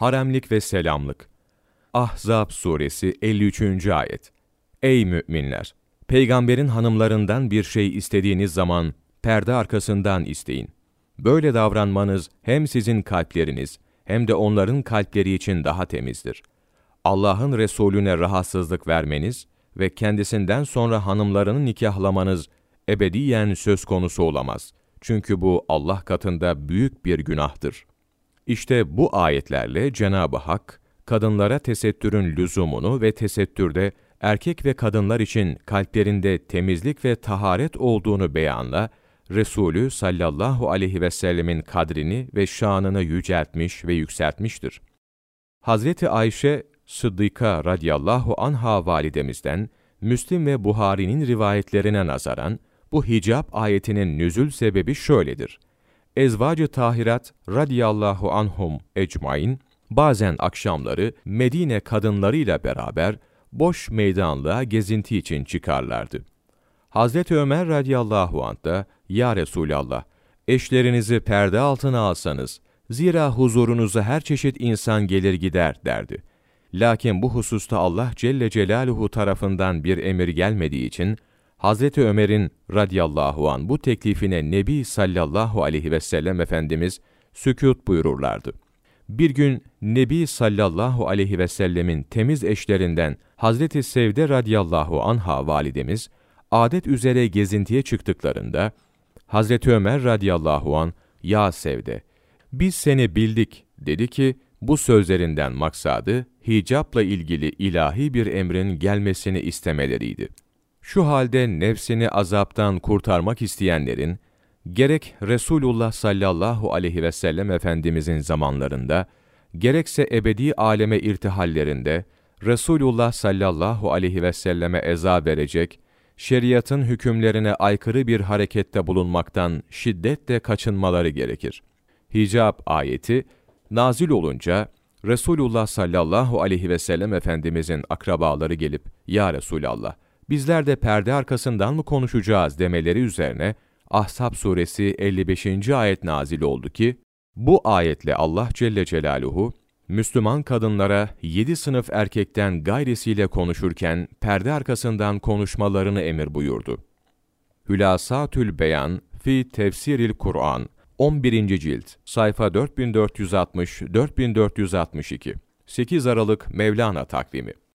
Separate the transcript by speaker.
Speaker 1: Haremlik ve selamlık. Ahzab suresi 53. ayet. Ey müminler! Peygamberin hanımlarından bir şey istediğiniz zaman perde arkasından isteyin. Böyle davranmanız hem sizin kalpleriniz hem de onların kalpleri için daha temizdir. Allah'ın Resulüne rahatsızlık vermeniz ve kendisinden sonra hanımlarını nikahlamanız ebediyen söz konusu olamaz. Çünkü bu Allah katında büyük bir günahtır. İşte bu ayetlerle Cenab-ı Hak, kadınlara tesettürün lüzumunu ve tesettürde erkek ve kadınlar için kalplerinde temizlik ve taharet olduğunu beyanla, Resulü sallallahu aleyhi ve sellemin kadrini ve şanını yüceltmiş ve yükseltmiştir. Hazreti Ayşe Sıddıka radıyallahu anha validemizden, Müslim ve Buhari'nin rivayetlerine nazaran, bu hicap ayetinin nüzül sebebi şöyledir. Ezvacı tahirat radıyallahu anhum ecmain, bazen akşamları Medine kadınlarıyla beraber boş meydanlığa gezinti için çıkarlardı. Hazreti Ömer radıyallahu anh da, Ya Resulallah, eşlerinizi perde altına alsanız, zira huzurunuza her çeşit insan gelir gider derdi. Lakin bu hususta Allah Celle Celaluhu tarafından bir emir gelmediği için, Hazreti Ömer'in radıyallahu an bu teklifine Nebi sallallahu aleyhi ve sellem Efendimiz sükut buyururlardı. Bir gün Nebi sallallahu aleyhi ve sellemin temiz eşlerinden Hazreti Sevde radıyallahu anha validemiz, adet üzere gezintiye çıktıklarında, Hazreti Ömer radıyallahu an ya Sevde, biz seni bildik dedi ki, bu sözlerinden maksadı, hicapla ilgili ilahi bir emrin gelmesini istemeleriydi. Şu halde nefsini azaptan kurtarmak isteyenlerin, gerek Resulullah sallallahu aleyhi ve sellem Efendimizin zamanlarında, gerekse ebedi aleme irtihallerinde, Resulullah sallallahu aleyhi ve selleme eza verecek, şeriatın hükümlerine aykırı bir harekette bulunmaktan şiddetle kaçınmaları gerekir. Hicab ayeti, nazil olunca, Resulullah sallallahu aleyhi ve sellem Efendimizin akrabaları gelip, Ya Resulallah, bizler de perde arkasından mı konuşacağız demeleri üzerine, Ahzab suresi 55. ayet nazil oldu ki, bu ayetle Allah Celle Celaluhu, Müslüman kadınlara yedi sınıf erkekten gayrisiyle konuşurken perde arkasından konuşmalarını emir buyurdu. Hülasatül Beyan fi Tefsiril Kur'an 11. cilt sayfa 4460-4462 8 Aralık Mevlana takvimi